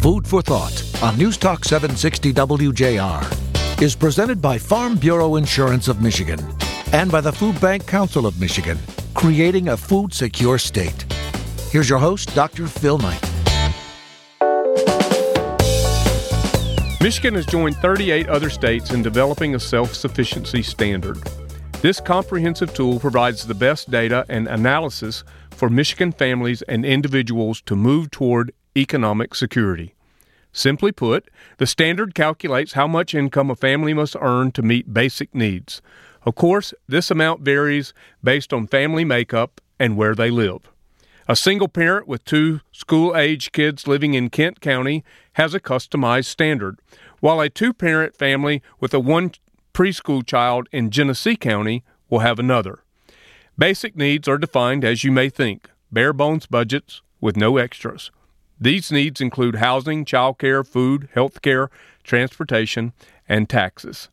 Food for Thought on News Talk 760 WJR is presented by Farm Bureau Insurance of Michigan and by the Food Bank Council of Michigan, creating a food secure state. Here's your host, Dr. Phil Knight. Michigan has joined 38 other states in developing a self sufficiency standard. This comprehensive tool provides the best data and analysis for Michigan families and individuals to move toward economic security. Simply put, the standard calculates how much income a family must earn to meet basic needs. Of course, this amount varies based on family makeup and where they live. A single parent with two school age kids living in Kent County has a customized standard, while a two parent family with a one preschool child in Genesee County will have another. Basic needs are defined as you may think bare bones budgets with no extras. These needs include housing, childcare, food, health care, transportation, and taxes.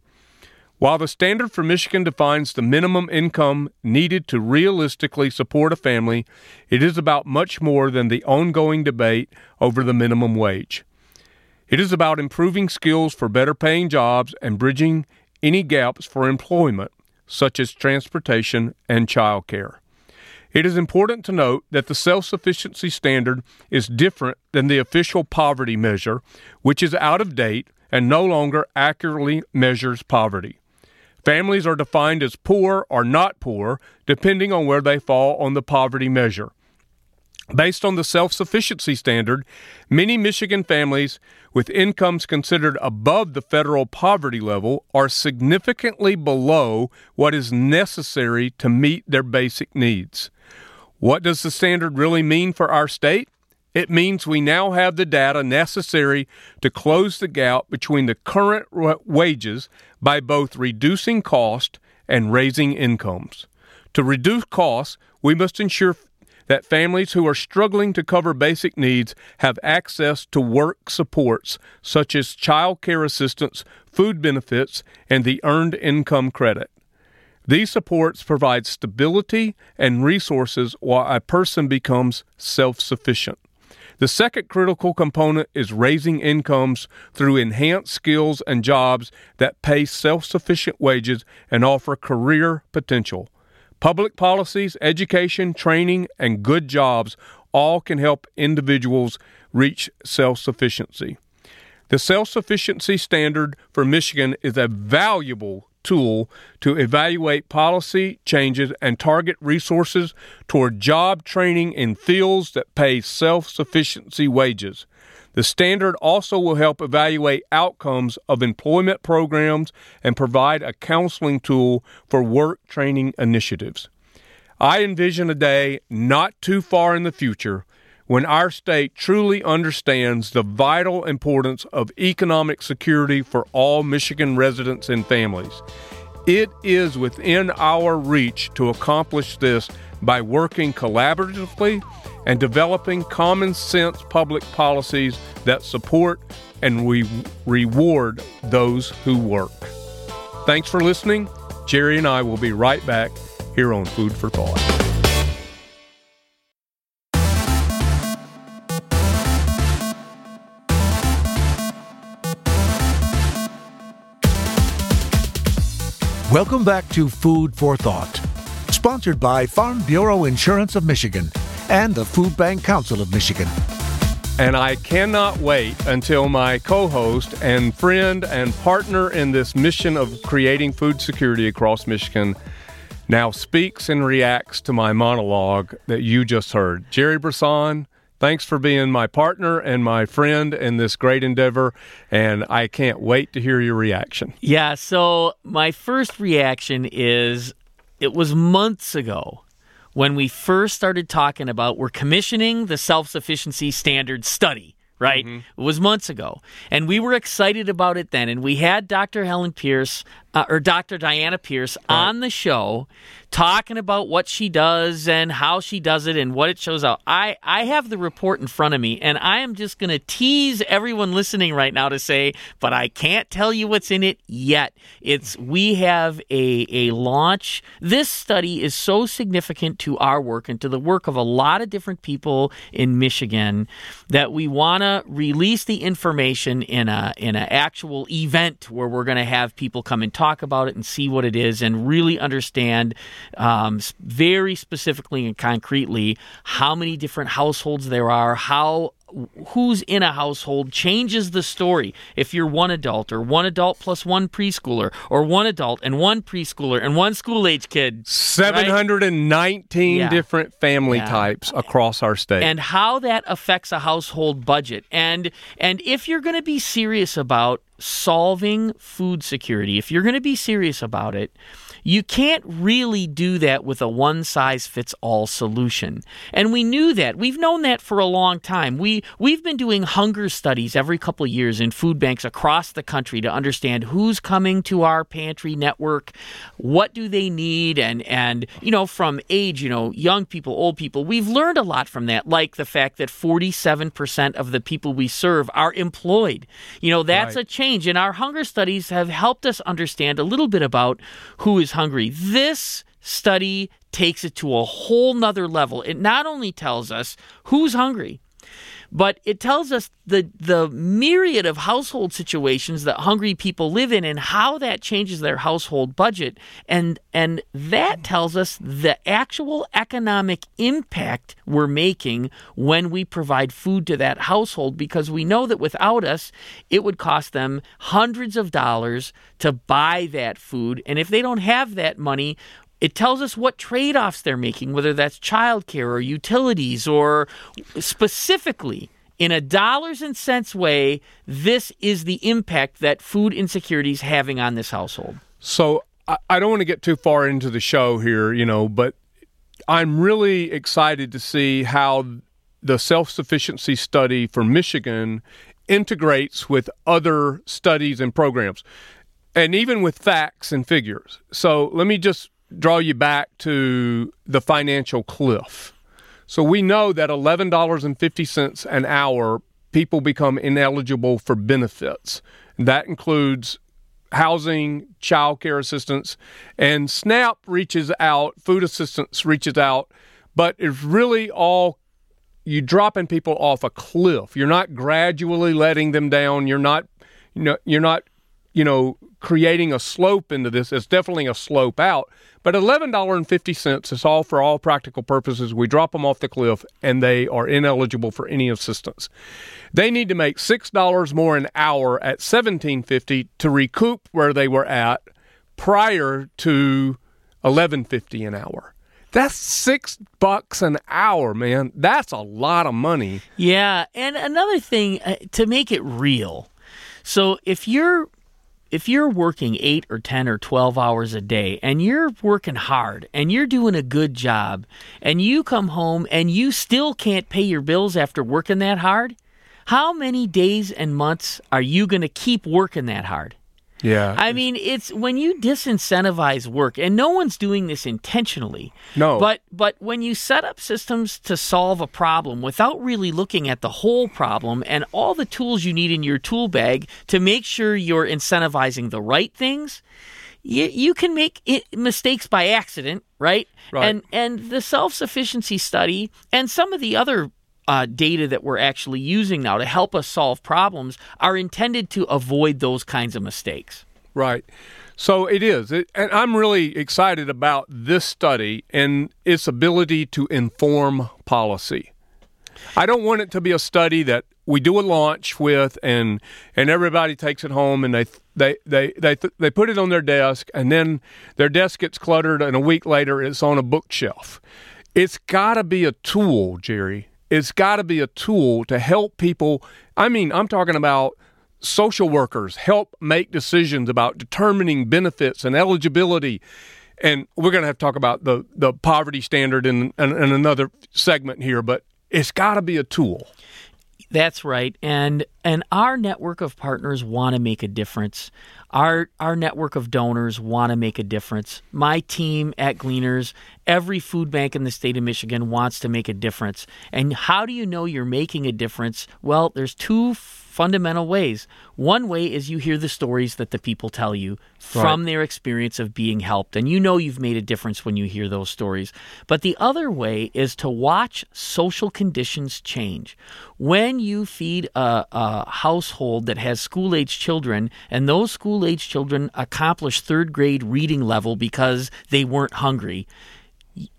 While the standard for Michigan defines the minimum income needed to realistically support a family, it is about much more than the ongoing debate over the minimum wage. It is about improving skills for better paying jobs and bridging any gaps for employment, such as transportation and childcare. It is important to note that the self sufficiency standard is different than the official poverty measure, which is out of date and no longer accurately measures poverty. Families are defined as poor or not poor, depending on where they fall on the poverty measure. Based on the self sufficiency standard, many Michigan families with incomes considered above the federal poverty level are significantly below what is necessary to meet their basic needs. What does the standard really mean for our state? It means we now have the data necessary to close the gap between the current wages by both reducing cost and raising incomes. To reduce costs, we must ensure that families who are struggling to cover basic needs have access to work supports such as child care assistance, food benefits, and the earned income credit. These supports provide stability and resources while a person becomes self sufficient. The second critical component is raising incomes through enhanced skills and jobs that pay self sufficient wages and offer career potential. Public policies, education, training, and good jobs all can help individuals reach self sufficiency. The self sufficiency standard for Michigan is a valuable tool to evaluate policy changes and target resources toward job training in fields that pay self sufficiency wages. The standard also will help evaluate outcomes of employment programs and provide a counseling tool for work training initiatives. I envision a day not too far in the future when our state truly understands the vital importance of economic security for all Michigan residents and families. It is within our reach to accomplish this by working collaboratively and developing common sense public policies that support and we reward those who work. Thanks for listening. Gerry and I will be right back here on Food for Thought. Welcome back to Food for Thought, sponsored by Farm Bureau Insurance of Michigan and the Food Bank Council of Michigan. And I cannot wait until my co host and friend and partner in this mission of creating food security across Michigan now speaks and reacts to my monologue that you just heard. Gerry Brisson, Thanks for being my partner and my friend in this great endeavor, and I can't wait to hear your reaction. Yeah, so my first reaction is it was months ago when we first started talking about we're commissioning the self sufficiency standard study right? Mm-hmm. It was months ago. And we were excited about it then. And we had Dr. Helen Pearce uh, or Dr. Diana Pearce on the show talking about what she does and how she does it and what it shows out. I, I have the report in front of me, and I am just going to tease everyone listening right now to say, but I can't tell you what's in it yet. It's we have a, a launch. This study is so significant to our work and to the work of a lot of different people in Michigan that we want to release the information in a in an actual event where we're going to have people come and talk about it and see what it is and really understand um, very specifically and concretely how many different households there are, how who's in a household changes the story. If you're one adult or one adult plus one preschooler or one adult and one preschooler and one school age kid. 719 right? different family Yeah. types across our state. and how that affects a household budget and and if you're going to be serious about solving food security if you're going to be serious about it you can't really do that with a one size fits all solution. And we knew that. We've known that for a long time. We we've been doing hunger studies every couple of years in food banks across the country to understand who's coming to our pantry network what do they need and and you know from age you know young people old people. We've learned a lot from that like the fact that 47% of the people we serve are employed. You know that's Right. a change. And our hunger studies have helped us understand a little bit about who is hungry. This study takes it to a whole nother level. It not only tells us who's hungry but it tells us the the myriad of household situations that hungry people live in and how that changes their household budget. And and that tells us the actual economic impact we're making when we provide food to that household because we know that without us it would cost them hundreds of dollars to buy that food. And if they don't have that money it tells us what trade offs they're making, whether that's childcare or utilities, or specifically in a dollars and cents way, this is the impact that food insecurity is having on this household. So I, don't want to get too far into the show here, you know, but I'm really excited to see how the self sufficiency study for Michigan integrates with other studies and programs, and even with facts and figures. So let me just draw you back to the financial cliff. So we know that $11.50 an hour, people become ineligible for benefits. That includes housing, child care assistance, and SNAP reaches out, food assistance reaches out, but it's really all you dropping people off a cliff. You're not gradually letting them down. You're not, you know, you're not, you know, creating a slope into this. It's definitely a slope out. But eleven dollar and fifty cents is all for all practical purposes. We drop them off the cliff, and they are ineligible for any assistance. They need to make six dollars more an hour at seventeen fifty to recoup where they were at prior to eleven fifty an hour. That's six bucks an hour, man. That's a lot of money. Yeah, and another thing uh, to make it real. So if you're if you're working 8 or 10 or 12 hours a day and you're working hard and you're doing a good job and you come home and you still can't pay your bills after working that hard, how many days and months are you going to keep working that hard? Yeah. I mean, it's when you disincentivize work, and no one's doing this intentionally. No. But but when you set up systems to solve a problem without really looking at the whole problem and all the tools you need in your tool bag to make sure you're incentivizing the right things, you, you can make it, mistakes by accident, right? Right. And and the self sufficiency study and some of the other uh, data that we're actually using now to help us solve problems are intended to avoid those kinds of mistakes. Right. So it is. It, and I'm really excited about this study and its ability to inform policy. I don't want it to be a study that we do a launch with and and everybody takes it home and they they they they they put it on their desk and then their desk gets cluttered and a week later it's on a bookshelf. It's got to be a tool, Gerry. It's got to be a tool to help people. I mean, I'm talking about social workers help make decisions about determining benefits and eligibility. And we're going to have to talk about the, the poverty standard in, in, in another segment here, but it's got to be a tool. That's right. And and our network of partners want to make a difference. Our our network of donors want to make a difference. My team at Gleaners, every food bank in the state of Michigan wants to make a difference. And how do you know you're making a difference? Well, there's two fundamental ways. One way is you hear the stories that the people tell you from Right. their experience of being helped, and you know you've made a difference when you hear those stories. But the other way is to watch social conditions change. When you feed a, a household that has school age children, and those school age children accomplish third grade reading level because they weren't hungry,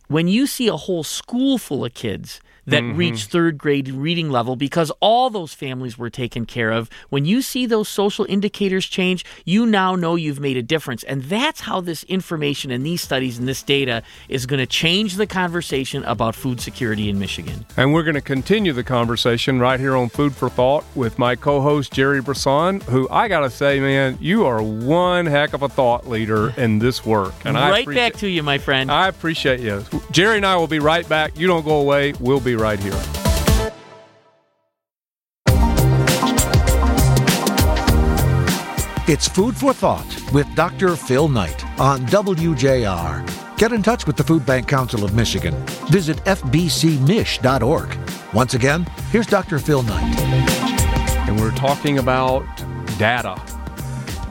when you see a whole school full of kids that mm-hmm. reach third grade reading level because all those families were taken care of, when you see those social indicators change, you now know you've made a difference. And that's how this information and these studies and this data is going to change the conversation about food security in Michigan. And we're going to continue the conversation right here on Food for Thought with my co host, Gerry Brisson, who I got to say, man, you are one heck of a thought leader in this work. And I right appreciate- back to you, my friend. I appreciate you. Gerry and I will be right back. You don't go away. We'll be right here. It's Food for Thought with Dr. Phil Knight on WJR. Get in touch with the Food Bank Council of Michigan. Visit fbcmich.org. Once again, here's Dr. Phil Knight. and we're talking about data.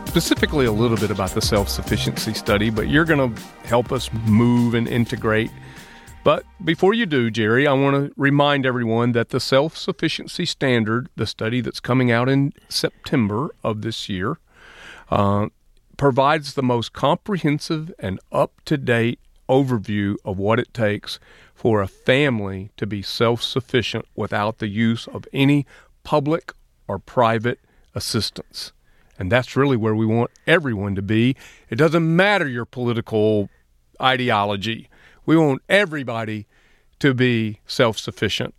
Specifically, a little bit about the self sufficiency study, but you're going to help us move and integrate. But before you do, Gerry, I want to remind everyone that the self sufficiency standard, the study that's coming out in September of this year, uh, provides the most comprehensive and up to date overview of what it takes for a family to be self sufficient without the use of any public or private assistance. And that's really where we want everyone to be. It doesn't matter your political ideology, we want everybody to be self sufficient